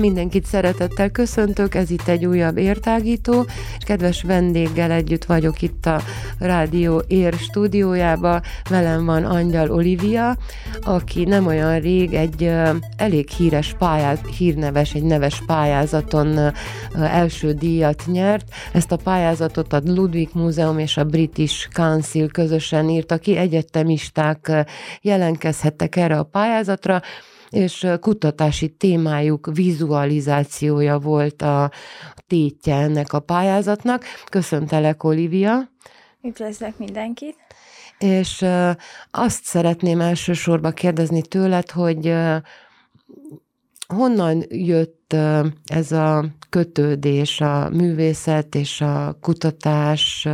Mindenkit szeretettel köszöntök, ez itt egy újabb értágító, kedves vendéggel együtt vagyok itt a Rádió Ér stúdiójába. Velem van Angyal Olivia, aki nem olyan rég egy elég híres pályáz, hírneves, egy neves pályázaton első díjat nyert. Ezt a pályázatot a Ludwig Múzeum és a British Council közösen írta ki, egyetemisták jelentkezhettek erre a pályázatra, és kutatási témájuk vizualizációja volt a tétje ennek a pályázatnak. Köszöntelek, Olivia! Üdvözlök mindenkit! És azt szeretném elsősorban kérdezni tőled, hogy honnan jött ez a kötődés a művészet és a kutatás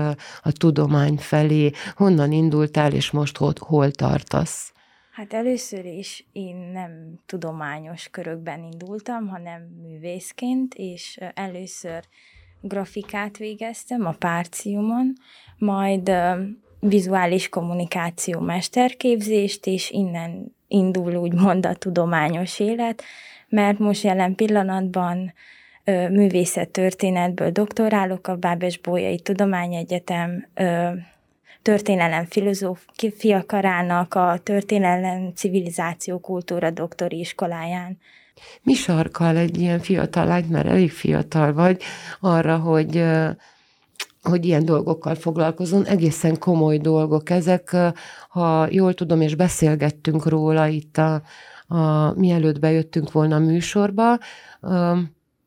a tudomány felé, honnan indultál, és most hol, hol tartasz? Hát először is én nem tudományos körökben indultam, hanem művészként, és először grafikát végeztem a Párciumon, majd vizuális kommunikáció mesterképzést, és innen indul úgymond a tudományos élet, mert most jelen pillanatban művészettörténetből doktorálok a Bábes Bolyai Tudományegyetem történelem filozófia karának a történelem civilizáció kultúra doktori iskoláján. Mi sarkal egy ilyen fiatal lány, mert elég fiatal vagy, arra, hogy hogy ilyen dolgokkal foglalkozom, egészen komoly dolgok ezek, ha jól tudom, és beszélgettünk róla itt a, a mielőtt bejöttünk volna a műsorba,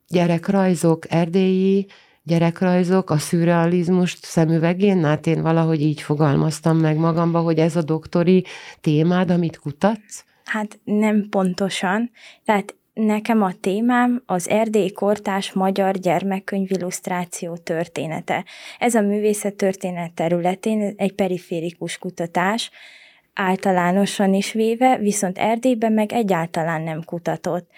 gyerekrajzok, erdélyi gyerekrajzok, a szürrealizmust szemüvegén, hát én valahogy így fogalmaztam meg magamba, hogy ez a doktori témád, amit kutatsz? Hát nem pontosan. Tehát nekem a témám az Erdély kortás magyar gyermekkönyv illusztráció története. Ez a művészet történet területén egy periférikus kutatás, általánosan is véve, viszont Erdélyben meg egyáltalán nem kutatott.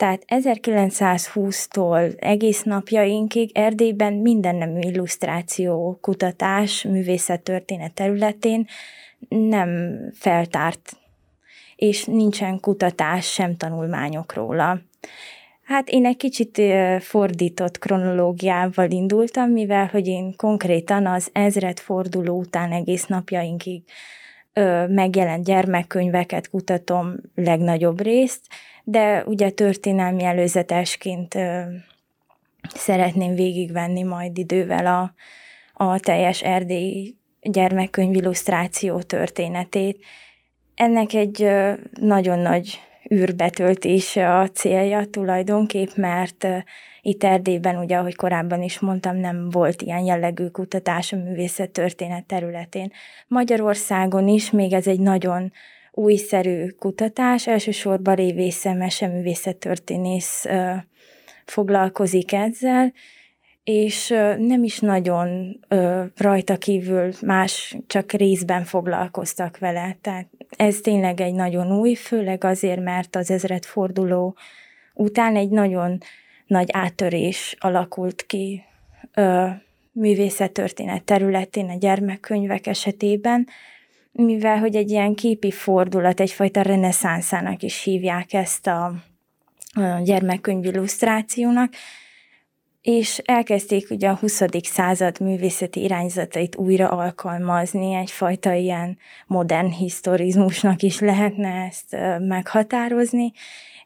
Tehát 1920-tól egész napjainkig Erdélyben minden nemű illusztráció, kutatás, művészettörténet területén nem feltárt, és nincsen kutatás, sem tanulmányok róla. Hát én egy kicsit fordított kronológiával indultam, mivel hogy én konkrétan az ezred forduló után egész napjainkig megjelent gyermekkönyveket kutatom legnagyobb részt, de ugye történelmi előzetesként szeretném végigvenni majd idővel a, a teljes erdélyi gyermekkönyv illusztráció történetét. Ennek egy nagyon nagy űrbetöltése a célja tulajdonképp, mert itt Erdélyben, ugye, ahogy korábban is mondtam, nem volt ilyen jellegű kutatás a művészet történet területén. Magyarországon is még ez egy nagyon újszerű kutatás, elsősorban révésze, meseművészettörténész foglalkozik ezzel, és nem is nagyon rajta kívül más csak részben foglalkoztak vele. Tehát ez tényleg egy nagyon új, főleg azért, mert az ezred forduló után egy nagyon nagy áttörés alakult ki művészettörténet területén, a gyermekkönyvek esetében, mivel hogy egy ilyen képi fordulat, egyfajta reneszánsszának is hívják ezt a, a gyermekkönyv illusztrációnak, és elkezdték ugye a 20. század művészeti irányzatait újra alkalmazni, egyfajta ilyen modern historizmusnak is lehetne ezt meghatározni,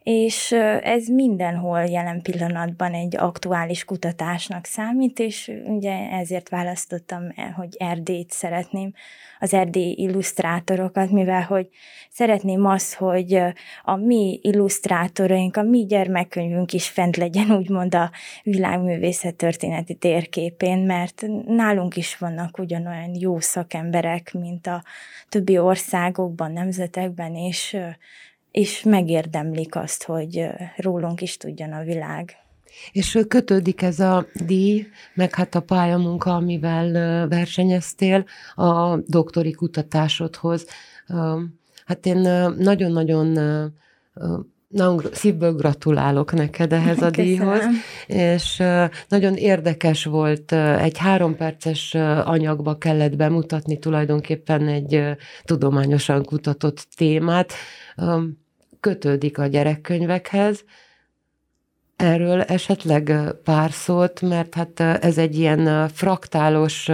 és ez mindenhol jelen pillanatban egy aktuális kutatásnak számít, és ugye ezért választottam, hogy Erdélyt szeretném, az erdélyi illusztrátorokat, mivel hogy szeretném azt, hogy a mi illusztrátoraink, a mi gyermekkönyvünk is fent legyen, úgymond a világművészet történeti térképén, mert nálunk is vannak ugyanolyan jó szakemberek, mint a többi országokban, nemzetekben, és és megérdemlik azt, hogy rólunk is tudjon a világ. És kötődik ez a díj, meg hát a pályamunka, amivel versenyeztél a doktori kutatásodhoz. Hát én nagyon-nagyon nagyon szívből gratulálok neked ehhez a díjhoz, és nagyon érdekes volt, egy három perces anyagba kellett bemutatni tulajdonképpen egy tudományosan kutatott témát, kötődik a gyerekkönyvekhez, Erről esetleg pár szót, mert hát ez egy ilyen fraktálos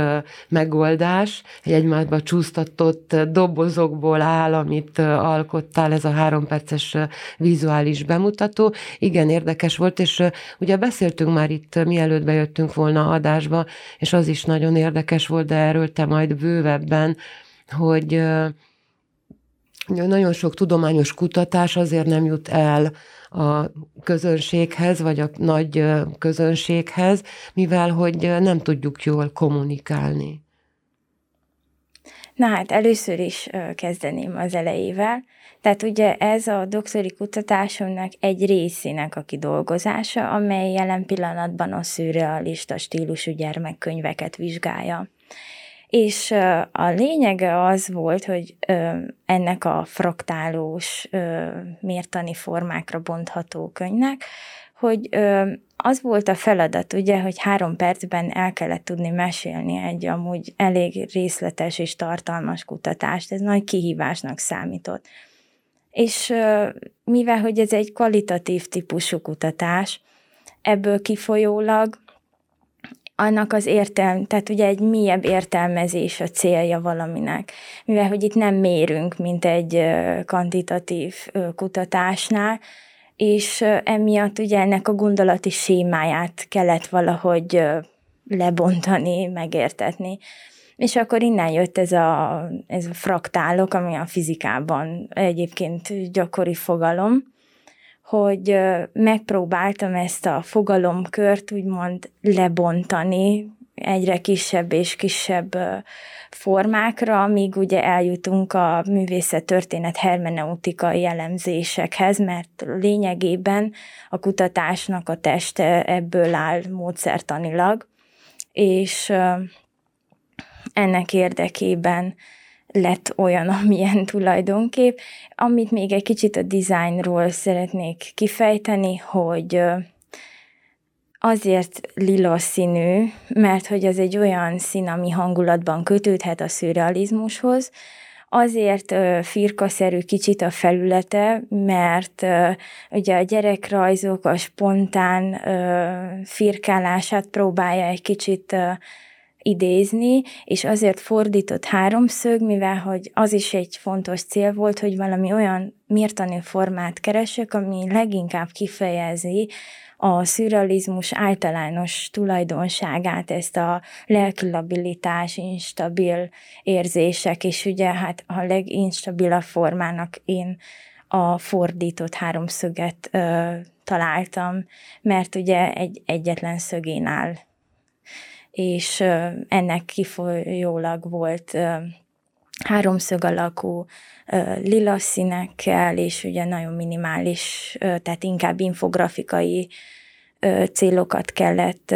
megoldás, egy egymásba csúsztatott dobozokból áll, amit alkottál, ez a három perces vizuális bemutató. Igen, érdekes volt, és ugye beszéltünk már itt, mielőtt bejöttünk volna adásba, és az is nagyon érdekes volt, de erről te majd bővebben, hogy nagyon sok tudományos kutatás azért nem jut el a közönséghez, vagy a nagy közönséghez, mivel hogy nem tudjuk jól kommunikálni. Na hát először is kezdeném az elejével. Tehát ugye ez a doktori kutatásomnak egy részének a kidolgozása, amely jelen pillanatban a szürrealista stílusú gyermekkönyveket vizsgálja. És a lényege az volt, hogy ennek a fraktálós mértani formákra bontható könyvnek, hogy az volt a feladat, ugye, hogy három percben el kellett tudni mesélni egy amúgy elég részletes és tartalmas kutatást. Ez nagy kihívásnak számított. És mivel, hogy ez egy kvalitatív típusú kutatás, ebből kifolyólag annak az értelm, tehát ugye egy mélyebb értelmezés a célja valaminek. Mivel, hogy itt nem mérünk, mint egy kvantitatív kutatásnál, és emiatt ugye ennek a gondolati sémáját kellett valahogy lebontani, megértetni. És akkor innen jött ez a, ez a fraktálok, ami a fizikában egyébként gyakori fogalom, hogy megpróbáltam ezt a fogalomkört úgymond lebontani egyre kisebb és kisebb formákra, amíg ugye eljutunk a művészet történet hermeneutikai elemzésekhez, mert lényegében a kutatásnak a teste ebből áll módszertanilag, és ennek érdekében lett olyan, amilyen tulajdonképp. Amit még egy kicsit a dizájnról szeretnék kifejteni, hogy azért lila színű, mert hogy az egy olyan szín, ami hangulatban kötődhet a szürrealizmushoz, azért firkaszerű kicsit a felülete, mert ugye a gyerekrajzok a spontán firkálását próbálja egy kicsit idézni, és azért fordított háromszög, mivel hogy az is egy fontos cél volt, hogy valami olyan mértani formát keresek, ami leginkább kifejezi a szürrealizmus általános tulajdonságát, ezt a lelki labilitás, instabil érzések, és ugye hát a leginstabilabb formának én a fordított háromszöget ö, találtam, mert ugye egy egyetlen szögén áll és ennek kifolyólag volt háromszög alakú lila színekkel, és ugye nagyon minimális, tehát inkább infografikai célokat kellett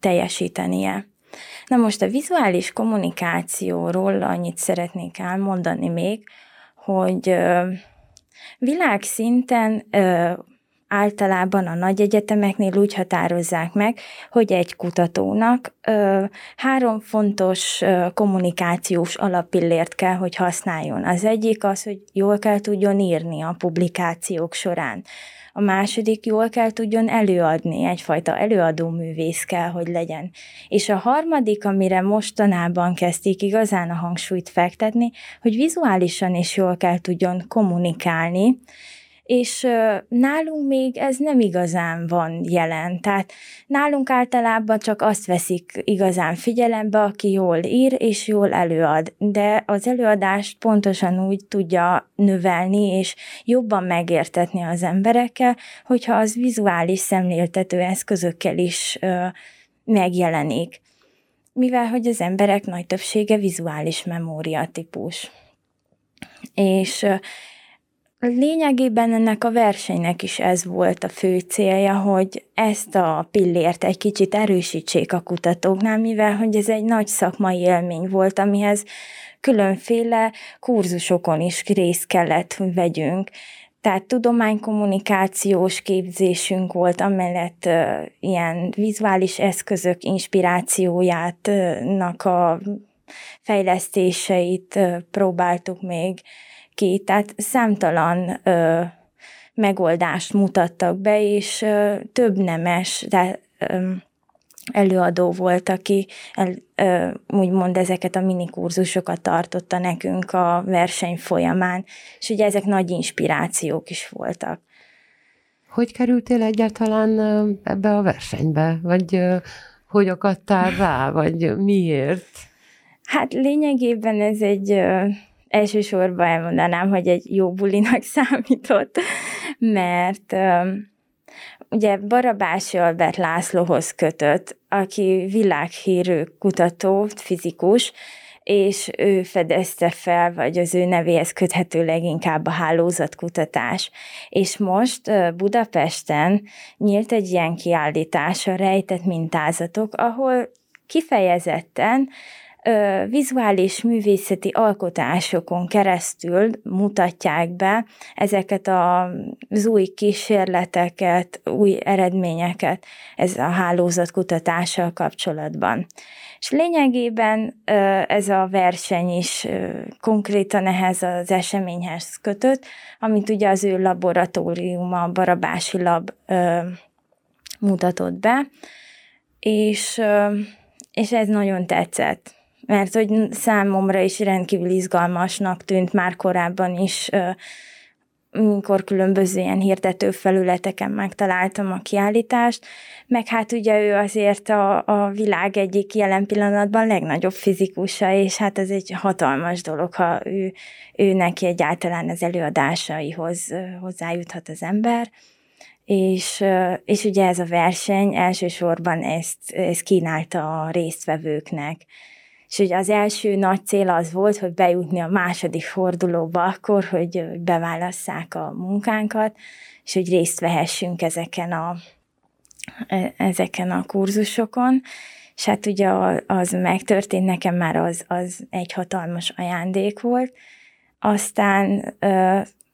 teljesítenie. Na most a vizuális kommunikációról annyit szeretnék elmondani még, hogy világszinten általában a nagy egyetemeknél úgy határozzák meg, hogy egy kutatónak ö, három fontos ö, kommunikációs alapillért kell, hogy használjon. Az egyik az, hogy jól kell tudjon írni a publikációk során. A második jól kell tudjon előadni, egyfajta előadó művész kell, hogy legyen. És a harmadik, amire mostanában kezdték igazán a hangsúlyt fektetni, hogy vizuálisan is jól kell tudjon kommunikálni, és nálunk még ez nem igazán van jelen. Tehát nálunk általában csak azt veszik igazán figyelembe, aki jól ír és jól előad, de az előadást pontosan úgy tudja növelni és jobban megértetni az emberekkel, hogyha az vizuális szemléltető eszközökkel is megjelenik mivel hogy az emberek nagy többsége vizuális memória típus. És Lényegében ennek a versenynek is ez volt a fő célja, hogy ezt a pillért egy kicsit erősítsék a kutatóknál, mivel hogy ez egy nagy szakmai élmény volt, amihez különféle kurzusokon is részt kellett, vegyünk. tehát tudománykommunikációs képzésünk volt, amellett ilyen vizuális eszközök inspirációjátnak a fejlesztéseit próbáltuk még ki, tehát számtalan megoldást mutattak be, és több nemes, de előadó volt, aki el, ö, úgymond ezeket a minikurzusokat tartotta nekünk a verseny folyamán, és ugye ezek nagy inspirációk is voltak. Hogy kerültél egyáltalán ebbe a versenybe? Vagy hogy akadtál rá, vagy miért? Hát lényegében ez egy ö, elsősorban elmondanám, hogy egy jó bulinak számított, mert ö, ugye Barabási Albert Lászlóhoz kötött, aki világhírű kutató, fizikus, és ő fedezte fel, vagy az ő nevéhez köthető leginkább a hálózatkutatás. És most Budapesten nyílt egy ilyen kiállítás, a rejtett mintázatok, ahol kifejezetten vizuális művészeti alkotásokon keresztül mutatják be ezeket az új kísérleteket, új eredményeket ez a hálózatkutatással kapcsolatban. És lényegében ez a verseny is konkrétan ehhez az eseményhez kötött, amit ugye az ő laboratóriuma, a Barabási Lab mutatott be, és, és ez nagyon tetszett mert hogy számomra is rendkívül izgalmasnak tűnt már korábban is, amikor különböző ilyen hirdető felületeken megtaláltam a kiállítást, meg hát ugye ő azért a, a világ egyik jelen pillanatban legnagyobb fizikusa, és hát ez egy hatalmas dolog, ha ő, ő neki egyáltalán az előadásaihoz hozzájuthat az ember és, és ugye ez a verseny elsősorban ezt, ezt kínálta a résztvevőknek. És ugye az első nagy cél az volt, hogy bejutni a második fordulóba akkor, hogy beválasszák a munkánkat, és hogy részt vehessünk ezeken a, e, ezeken a kurzusokon. És hát ugye az megtörtént, nekem már az, az egy hatalmas ajándék volt. Aztán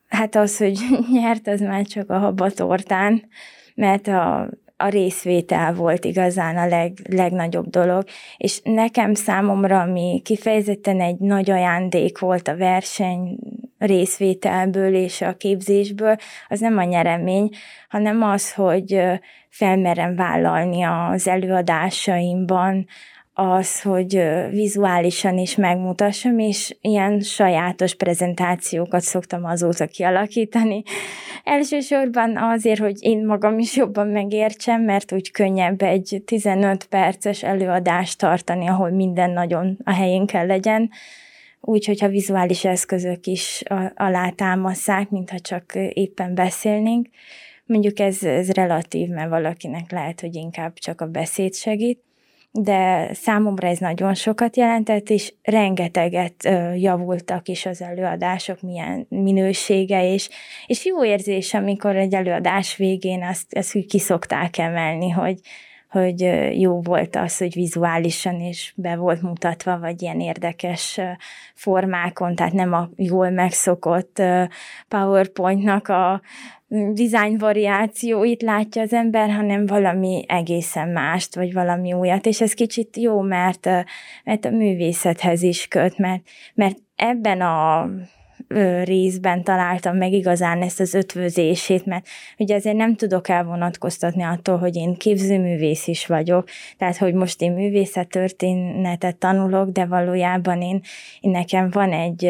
hát az, hogy nyert, az már csak a habatortán, mert a a részvétel volt igazán a leg, legnagyobb dolog, és nekem számomra, ami kifejezetten egy nagy ajándék volt a verseny részvételből és a képzésből, az nem a nyeremény, hanem az, hogy felmerem vállalni az előadásaimban, az, hogy vizuálisan is megmutassam, és ilyen sajátos prezentációkat szoktam azóta kialakítani. Elsősorban azért, hogy én magam is jobban megértsem, mert úgy könnyebb egy 15 perces előadást tartani, ahol minden nagyon a helyén kell legyen, úgy, hogyha vizuális eszközök is alátámasszák, mintha csak éppen beszélnénk. Mondjuk ez, ez relatív, mert valakinek lehet, hogy inkább csak a beszéd segít de számomra ez nagyon sokat jelentett, és rengeteget javultak is az előadások, milyen minősége, és, és jó érzés, amikor egy előadás végén azt, ezt ki szokták emelni, hogy, hogy jó volt az, hogy vizuálisan is be volt mutatva, vagy ilyen érdekes formákon, tehát nem a jól megszokott PowerPointnak a design variációit látja az ember, hanem valami egészen mást, vagy valami újat, és ez kicsit jó, mert, mert a művészethez is köt, mert, mert ebben a részben találtam meg igazán ezt az ötvözését, mert ugye ezért nem tudok elvonatkoztatni attól, hogy én képzőművész is vagyok, tehát hogy most én művészettörténetet tanulok, de valójában én, én nekem van egy,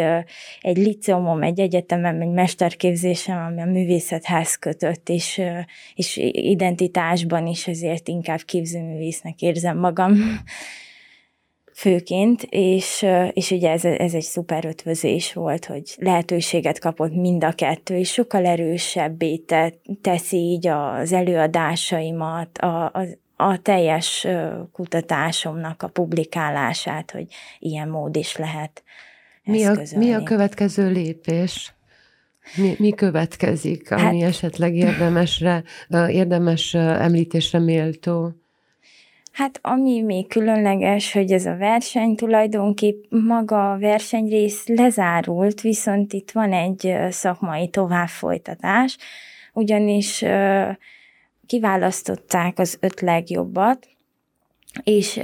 egy liceumom, egy egyetemem, egy mesterképzésem, ami a művészethez kötött, és, és identitásban is ezért inkább képzőművésznek érzem magam főként, és, és ugye ez, ez egy szuper ötvözés volt, hogy lehetőséget kapott mind a kettő, és sokkal erősebbé te, teszi így az előadásaimat, a, a, a teljes kutatásomnak a publikálását, hogy ilyen mód is lehet mi a, mi a következő lépés? Mi, mi következik, ami hát, esetleg érdemesre, érdemes említésre méltó? Hát ami még különleges, hogy ez a verseny tulajdonképp maga a versenyrész lezárult, viszont itt van egy szakmai továbbfolytatás, ugyanis kiválasztották az öt legjobbat, és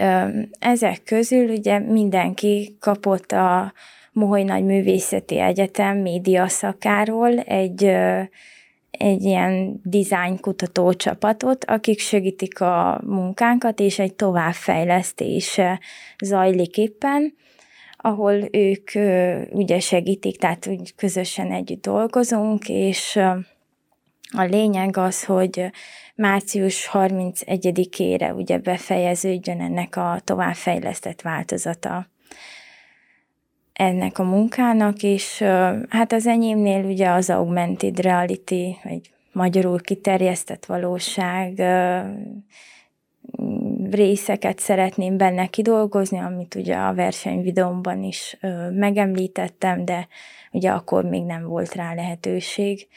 ezek közül ugye mindenki kapott a Moholy Nagy Művészeti Egyetem média szakáról egy egy ilyen design kutató csapatot, akik segítik a munkánkat, és egy továbbfejlesztés zajlik éppen, ahol ők ugye segítik, tehát úgy közösen együtt dolgozunk, és a lényeg az, hogy március 31-ére ugye befejeződjön ennek a továbbfejlesztett változata ennek a munkának, és hát az enyémnél ugye az augmented reality, egy magyarul kiterjesztett valóság részeket szeretném benne kidolgozni, amit ugye a versenyvideómban is megemlítettem, de ugye akkor még nem volt rá lehetőség,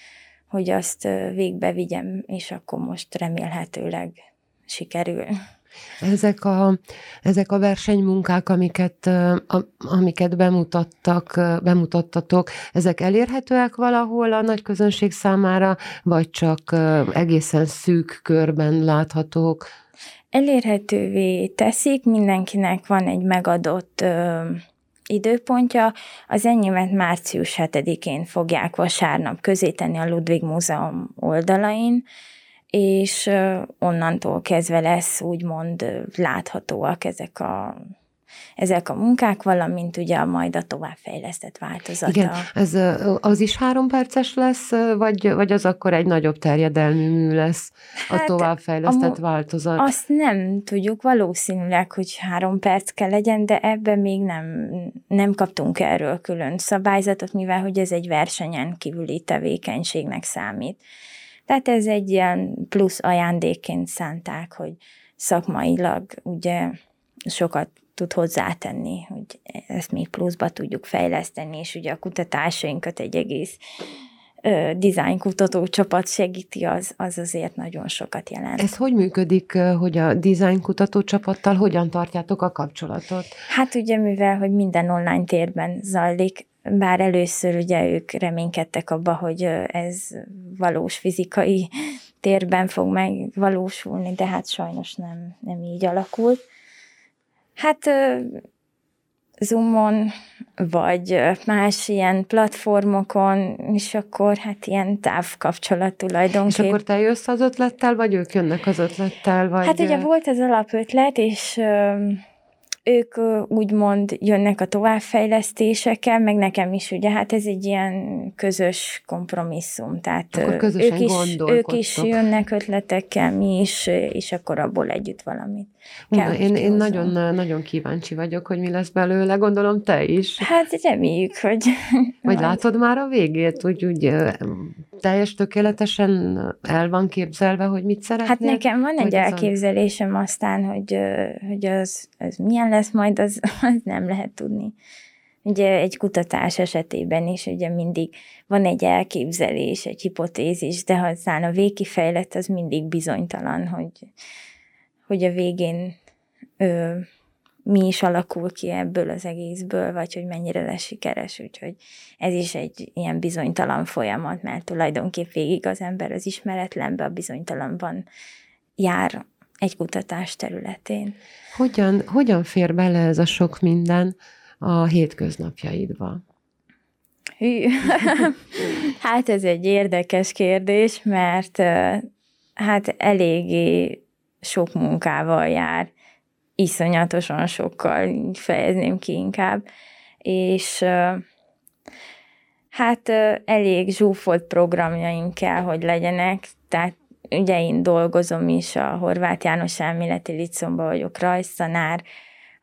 hogy azt végbe vigyem, és akkor most remélhetőleg sikerül. Ezek a, ezek a versenymunkák, amiket, amiket bemutattak, bemutattatok, ezek elérhetőek valahol a nagy közönség számára, vagy csak egészen szűk körben láthatók? Elérhetővé teszik, mindenkinek van egy megadott időpontja. Az enyémet március 7-én fogják vasárnap közé tenni a Ludwig Múzeum oldalain, és onnantól kezdve lesz úgymond láthatóak ezek a ezek a munkák, valamint ugye majd a továbbfejlesztett változata. Igen, ez az is három perces lesz, vagy, vagy az akkor egy nagyobb terjedelmű mű lesz hát a továbbfejlesztett a, változat? Azt nem tudjuk, valószínűleg, hogy három perc kell legyen, de ebben még nem, nem kaptunk erről külön szabályzatot, mivel hogy ez egy versenyen kívüli tevékenységnek számít. Tehát ez egy ilyen plusz ajándékként szánták, hogy szakmailag ugye sokat tud hozzátenni, hogy ezt még pluszba tudjuk fejleszteni, és ugye a kutatásainkat egy egész design kutató csapat segíti, az, az azért nagyon sokat jelent. Ez hogy működik, hogy a design kutató csapattal hogyan tartjátok a kapcsolatot? Hát ugye mivel, hogy minden online térben zajlik, bár először ugye ők reménykedtek abba, hogy ez valós fizikai térben fog megvalósulni, de hát sajnos nem, nem így alakult. Hát Zoomon, vagy más ilyen platformokon, és akkor hát ilyen távkapcsolat tulajdonképpen. És akkor te jössz az ötlettel, vagy ők jönnek az ötlettel? Vagy... Hát ugye volt az alapötlet, és ők úgymond jönnek a továbbfejlesztésekkel, meg nekem is, ugye, hát ez egy ilyen közös kompromisszum, tehát ők is, ők is jönnek ötletekkel, mi is, és akkor abból együtt valamit kell. Én, én nagyon, nagyon kíváncsi vagyok, hogy mi lesz belőle, gondolom te is. Hát reméljük, hogy... Vagy látod már a végét, úgy, úgy teljes tökéletesen el van képzelve, hogy mit szeretnél? Hát nekem van egy elképzelésem aztán, hogy, hogy az, az milyen lesz majd, az, az nem lehet tudni. Ugye egy kutatás esetében is ugye mindig van egy elképzelés, egy hipotézis, de aztán a végkifejlett az mindig bizonytalan, hogy, hogy a végén ö, mi is alakul ki ebből az egészből, vagy hogy mennyire lesz sikeres, úgyhogy ez is egy ilyen bizonytalan folyamat, mert tulajdonképp végig az ember az ismeretlenbe, a bizonytalanban jár egy kutatás területén. Hogyan, hogyan fér bele ez a sok minden a hétköznapjaidba? Hű. hát ez egy érdekes kérdés, mert hát eléggé sok munkával jár, iszonyatosan sokkal, fejezném ki inkább, és hát elég zsúfolt programjaink kell, hogy legyenek, tehát ugye én dolgozom is a Horváth János Elméleti Licomba vagyok rajztanár,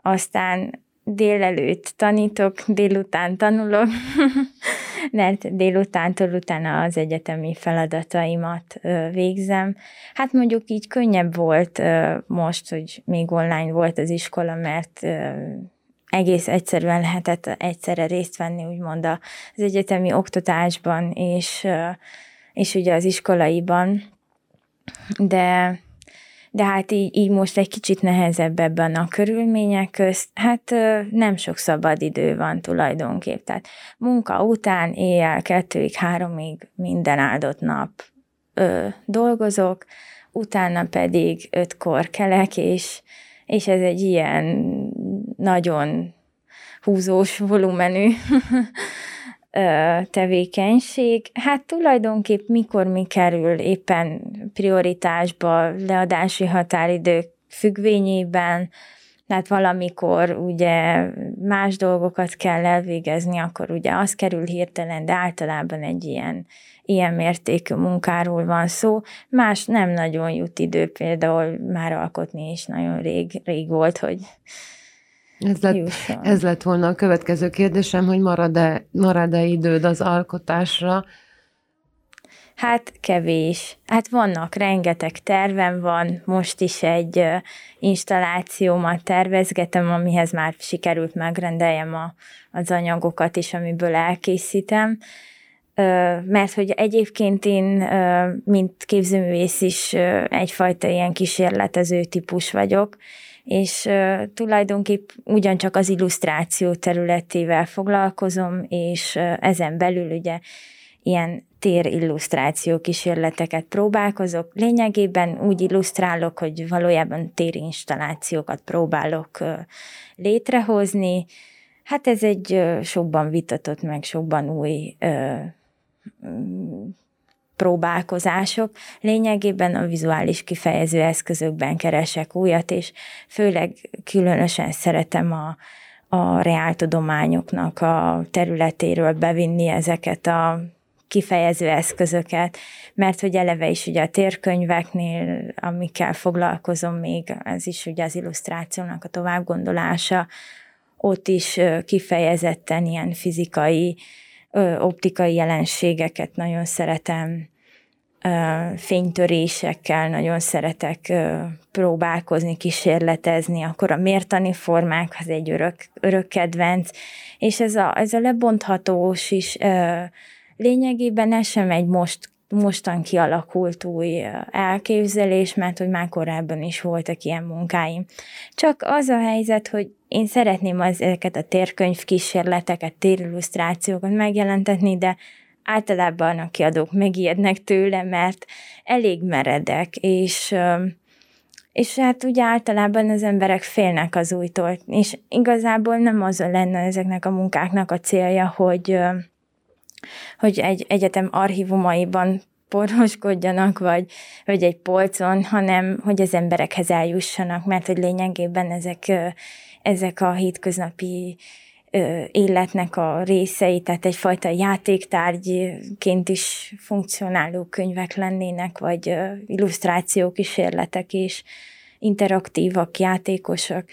aztán délelőtt tanítok, délután tanulok, mert délutántól utána az egyetemi feladataimat végzem. Hát mondjuk így könnyebb volt most, hogy még online volt az iskola, mert egész egyszerűen lehetett egyszerre részt venni, úgymond az egyetemi oktatásban, és, és ugye az iskolaiban, de de hát így, így most egy kicsit nehezebb ebben a körülmények közt, hát nem sok szabad idő van tulajdonképp, tehát munka után éjjel kettőig, háromig minden áldott nap ö, dolgozok, utána pedig ötkor kelek, és, és ez egy ilyen nagyon húzós volumenű tevékenység. Hát tulajdonképp mikor mi kerül éppen prioritásba leadási határidők függvényében, tehát valamikor ugye más dolgokat kell elvégezni, akkor ugye az kerül hirtelen, de általában egy ilyen, ilyen mértékű munkáról van szó. Más nem nagyon jut idő, például már alkotni is nagyon rég, rég volt, hogy ez lett, ez lett volna a következő kérdésem, hogy marad-e, marad-e időd az alkotásra? Hát kevés. Hát vannak, rengeteg tervem van, most is egy installációmat tervezgetem, amihez már sikerült megrendeljem a, az anyagokat is, amiből elkészítem. Mert hogy egyébként én, mint képzőművész is egyfajta ilyen kísérletező típus vagyok, és uh, tulajdonképp ugyancsak az illusztráció területével foglalkozom, és ezen belül ugye ilyen térillusztráció kísérleteket próbálkozok. Lényegében úgy illusztrálok, hogy valójában térinstallációkat próbálok létrehozni. Hát ez egy sokban vitatott, meg sokban új próbálkozások. Lényegében a vizuális kifejező eszközökben keresek újat, és főleg különösen szeretem a, a reáltudományoknak a területéről bevinni ezeket a kifejező eszközöket, mert hogy eleve is ugye a térkönyveknél, amikkel foglalkozom még, ez is ugye az illusztrációnak a továbbgondolása, ott is kifejezetten ilyen fizikai optikai jelenségeket nagyon szeretem, fénytörésekkel nagyon szeretek próbálkozni, kísérletezni, akkor a mértani formák az egy örök, örök kedvenc, és ez a, ez a lebonthatós is lényegében ez sem egy most mostan kialakult új elképzelés, mert hogy már korábban is voltak ilyen munkáim. Csak az a helyzet, hogy én szeretném ezeket a térkönyv kísérleteket, térillusztrációkat megjelentetni, de általában a kiadók megijednek tőle, mert elég meredek, és és hát ugye általában az emberek félnek az újtól, és igazából nem az lenne ezeknek a munkáknak a célja, hogy, hogy egy egyetem archívumaiban porhoskodjanak, vagy, vagy egy polcon, hanem hogy az emberekhez eljussanak, mert hogy lényegében ezek, ezek a hétköznapi életnek a részei, tehát egyfajta játéktárgyként is funkcionáló könyvek lennének, vagy illusztráció kísérletek is, interaktívak, játékosak,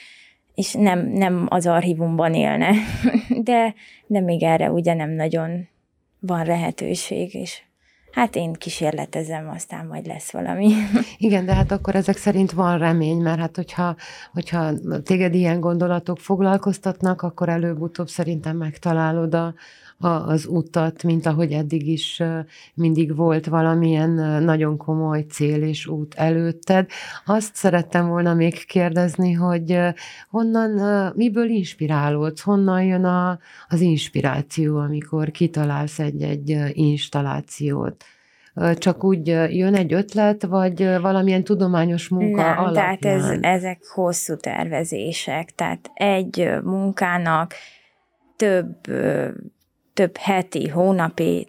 és nem, nem az archívumban élne. De, de még erre ugye nem nagyon van lehetőség, és hát én kísérletezem, aztán majd lesz valami. Igen, de hát akkor ezek szerint van remény, mert hát hogyha, hogyha téged ilyen gondolatok foglalkoztatnak, akkor előbb-utóbb szerintem megtalálod a, a, az utat, mint ahogy eddig is mindig volt valamilyen nagyon komoly cél és út előtted. Azt szerettem volna még kérdezni, hogy honnan, miből inspirálódsz, honnan jön a, az inspiráció, amikor kitalálsz egy-egy installációt? Csak úgy jön egy ötlet, vagy valamilyen tudományos munka Nem, alapján? tehát ez, ezek hosszú tervezések, tehát egy munkának több több heti, hónapi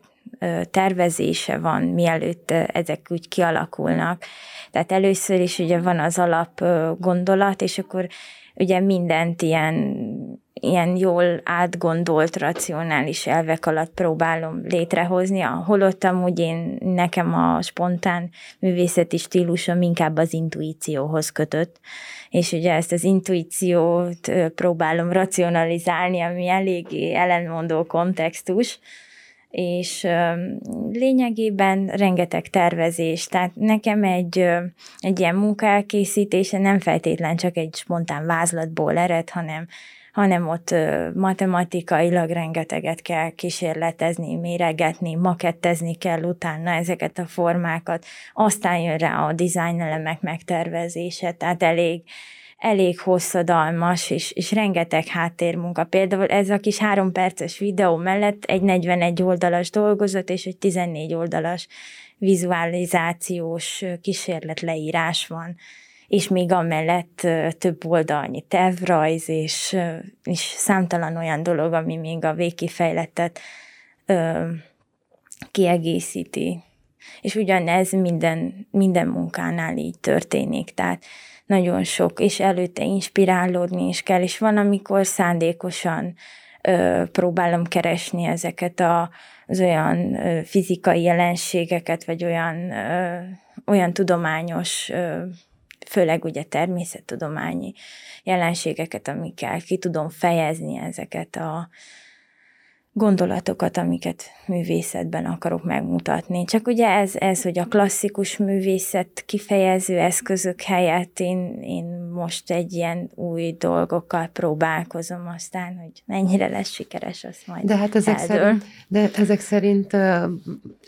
tervezése van, mielőtt ezek úgy kialakulnak. Tehát először is ugye van az alap gondolat, és akkor ugye mindent ilyen, ilyen jól átgondolt, racionális elvek alatt próbálom létrehozni, holott amúgy én nekem a spontán művészeti stílusom inkább az intuícióhoz kötött, és ugye ezt az intuíciót próbálom racionalizálni, ami eléggé ellenmondó kontextus, és lényegében rengeteg tervezés, tehát nekem egy, egy ilyen munka elkészítése nem feltétlen csak egy spontán vázlatból ered, hanem, hanem ott matematikailag rengeteget kell kísérletezni, méregetni, makettezni kell utána ezeket a formákat, aztán jön rá a design elemek megtervezése, tehát elég, elég hosszadalmas, és, és rengeteg háttérmunka. Például ez a kis három perces videó mellett egy 41 oldalas dolgozat és egy 14 oldalas vizualizációs kísérletleírás van és még amellett több oldalnyi tervrajz, és, és számtalan olyan dolog, ami még a végkifejlettet ö, kiegészíti. És ugyanez minden, minden munkánál így történik, tehát nagyon sok, és előtte inspirálódni is kell, és van, amikor szándékosan ö, próbálom keresni ezeket a, az olyan ö, fizikai jelenségeket, vagy olyan, ö, olyan tudományos ö, főleg ugye természettudományi jelenségeket, amikkel ki tudom fejezni ezeket a, gondolatokat, amiket művészetben akarok megmutatni. Csak ugye ez, ez hogy a klasszikus művészet kifejező eszközök helyett én, én most egy ilyen új dolgokkal próbálkozom, aztán, hogy mennyire lesz sikeres, azt majd De hát ezek eldől. szerint, de ezek szerint uh,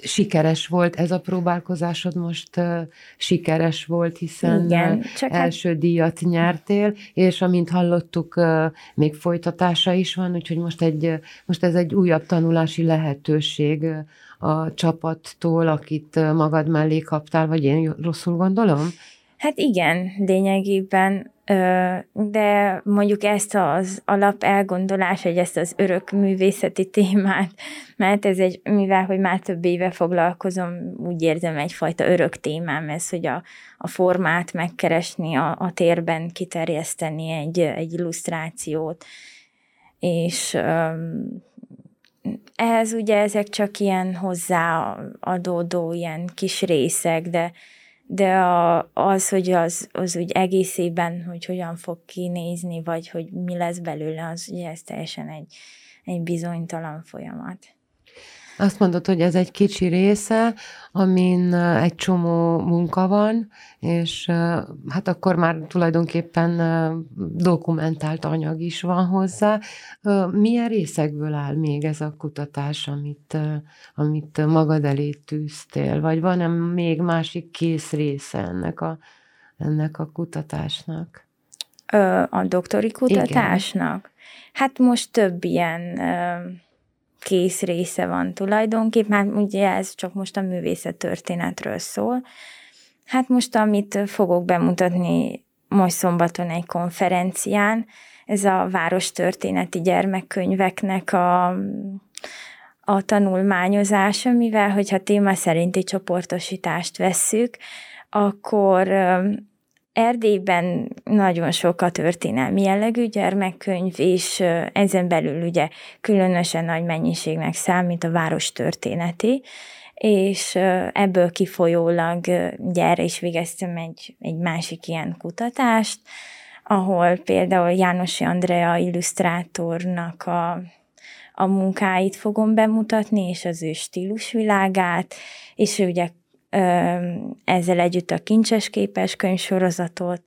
sikeres volt ez a próbálkozásod most uh, sikeres volt, hiszen Igen, csak hát- első hát... díjat nyertél, és amint hallottuk, uh, még folytatása is van, úgyhogy most, egy, most ez egy újabb tanulási lehetőség a csapattól, akit magad mellé kaptál, vagy én rosszul gondolom? Hát igen, lényegében, de mondjuk ezt az alap elgondolás, hogy ezt az örök művészeti témát, mert ez egy, mivel hogy már több éve foglalkozom, úgy érzem egyfajta örök témám ez, hogy a, a formát megkeresni, a, a térben kiterjeszteni egy, egy illusztrációt, és ehhez ugye ezek csak ilyen hozzáadódó ilyen kis részek, de, de a, az, hogy az, az úgy egészében, hogy hogyan fog kinézni, vagy hogy mi lesz belőle, az ugye ez teljesen egy, egy bizonytalan folyamat. Azt mondod, hogy ez egy kicsi része, amin egy csomó munka van, és hát akkor már tulajdonképpen dokumentált anyag is van hozzá. Milyen részekből áll még ez a kutatás, amit, amit magad elé tűztél? Vagy van-e még másik kész része ennek a, ennek a kutatásnak? A doktori kutatásnak? Igen. Hát most több ilyen kész része van tulajdonképpen, hát ugye ez csak most a művészet történetről szól. Hát most, amit fogok bemutatni most szombaton egy konferencián, ez a várostörténeti gyermekkönyveknek a, a tanulmányozása, mivel hogyha téma szerinti csoportosítást vesszük, akkor Erdélyben nagyon sok a történelmi jellegű gyermekkönyv, és ezen belül ugye különösen nagy mennyiségnek számít a város történeti, és ebből kifolyólag ugye erre is végeztem egy, egy másik ilyen kutatást, ahol például Jánosi Andrea illusztrátornak a, a munkáit fogom bemutatni, és az ő stílusvilágát, és ő ugye ezzel együtt a kincses képes könyvsorozatot,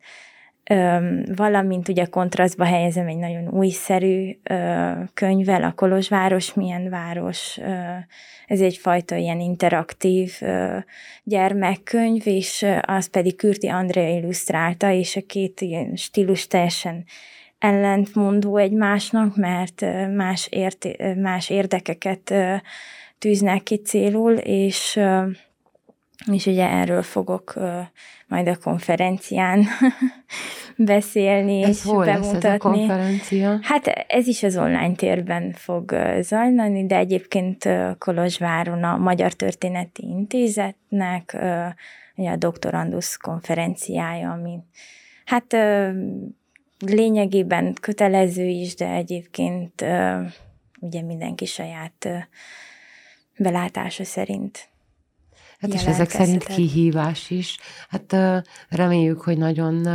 valamint ugye kontrasztba helyezem egy nagyon újszerű könyvvel, a Kolozsváros milyen város, ez egyfajta ilyen interaktív gyermekkönyv, és az pedig Kürti Andrea illusztrálta, és a két ilyen stílus teljesen ellentmondó egymásnak, mert más, ért, más érdekeket tűznek ki célul, és és ugye erről fogok uh, majd a konferencián beszélni ez és hol bemutatni. Lesz ez a konferencia? Hát ez is az online térben fog zajlani, de egyébként Kolozsváron a Magyar Történeti Intézetnek uh, a doktorandusz konferenciája, ami hát uh, lényegében kötelező is, de egyébként ugye mindenki saját belátása szerint Hát és ezek szerint kihívás is. Hát reméljük, hogy nagyon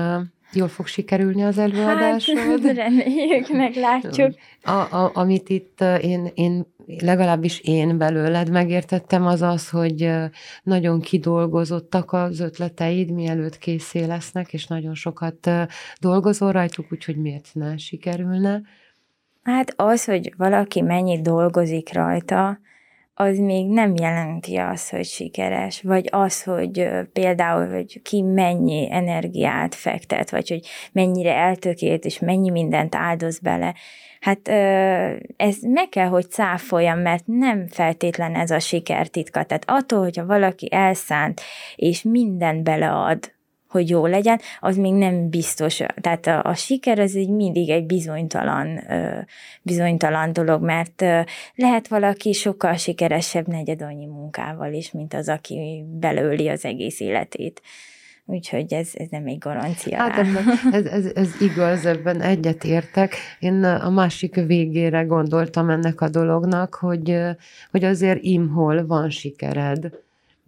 jól fog sikerülni az előadásod. Hát, reméljük, meglátjuk. A, a, amit itt én, én, legalábbis én belőled megértettem, az az, hogy nagyon kidolgozottak az ötleteid, mielőtt készé lesznek, és nagyon sokat dolgozol rajtuk, úgyhogy miért ne sikerülne. Hát az, hogy valaki mennyit dolgozik rajta, az még nem jelenti azt, hogy sikeres, vagy az, hogy például, hogy ki mennyi energiát fektet, vagy hogy mennyire eltökélt, és mennyi mindent áldoz bele. Hát ez meg kell, hogy cáfoljam, mert nem feltétlen ez a siker titka. Tehát attól, hogyha valaki elszánt, és mindent belead, hogy jó legyen, az még nem biztos. Tehát a, a siker az egy mindig egy bizonytalan, bizonytalan dolog, mert lehet valaki sokkal sikeresebb negyed annyi munkával is, mint az, aki belőli az egész életét. Úgyhogy ez, ez nem egy garancia. Hát ez, ez, ez igaz, ebben egyet értek. Én a másik végére gondoltam ennek a dolognak, hogy, hogy azért imhol van sikered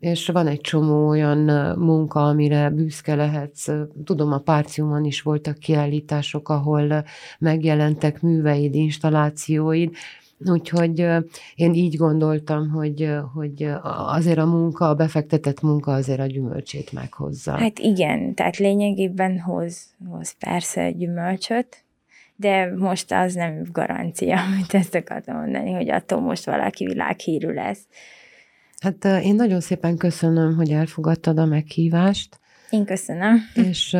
és van egy csomó olyan munka, amire büszke lehetsz. Tudom, a Párciumon is voltak kiállítások, ahol megjelentek műveid, installációid, Úgyhogy én így gondoltam, hogy, hogy azért a munka, a befektetett munka azért a gyümölcsét meghozza. Hát igen, tehát lényegében hoz, hoz persze gyümölcsöt, de most az nem garancia, amit ezt akartam mondani, hogy attól most valaki világhírű lesz. Hát én nagyon szépen köszönöm, hogy elfogadtad a meghívást. Én köszönöm. És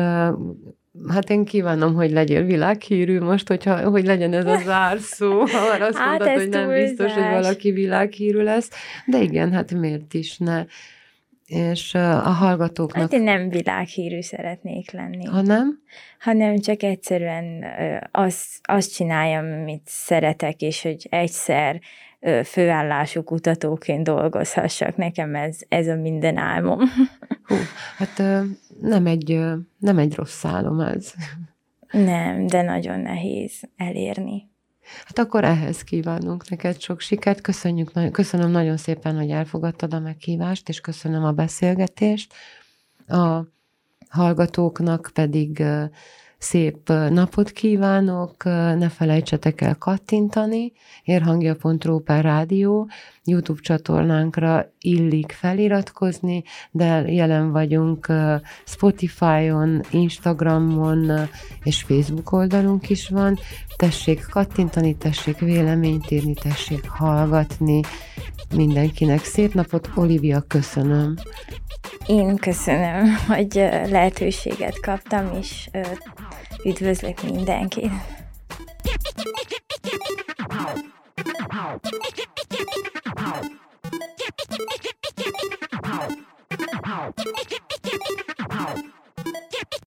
hát én kívánom, hogy legyél világhírű most, hogyha, hogy legyen ez a zárszó, ha azt hát mondod, hogy nem biztos, hogy valaki világhírű lesz. De igen, hát miért is ne? És a hallgatóknak... Hát én nem világhírű szeretnék lenni. Ha nem? Hanem csak egyszerűen azt, azt csináljam, amit szeretek, és hogy egyszer főállású kutatóként dolgozhassak. Nekem ez, ez a minden álmom. Hú, hát nem egy, nem egy rossz álom ez. Nem, de nagyon nehéz elérni. Hát akkor ehhez kívánunk neked sok sikert. Köszönjük, köszönöm nagyon szépen, hogy elfogadtad a meghívást, és köszönöm a beszélgetést. A hallgatóknak pedig Szép napot kívánok, ne felejtsetek el kattintani, érhangja.ru per rádió, YouTube csatornánkra illik feliratkozni, de jelen vagyunk Spotify-on, Instagramon és Facebook oldalunk is van. Tessék kattintani, tessék véleményt írni, tessék hallgatni mindenkinek. Szép napot, Olivia, köszönöm. Én köszönöm, hogy lehetőséget kaptam, és üdvözlök mindenkit.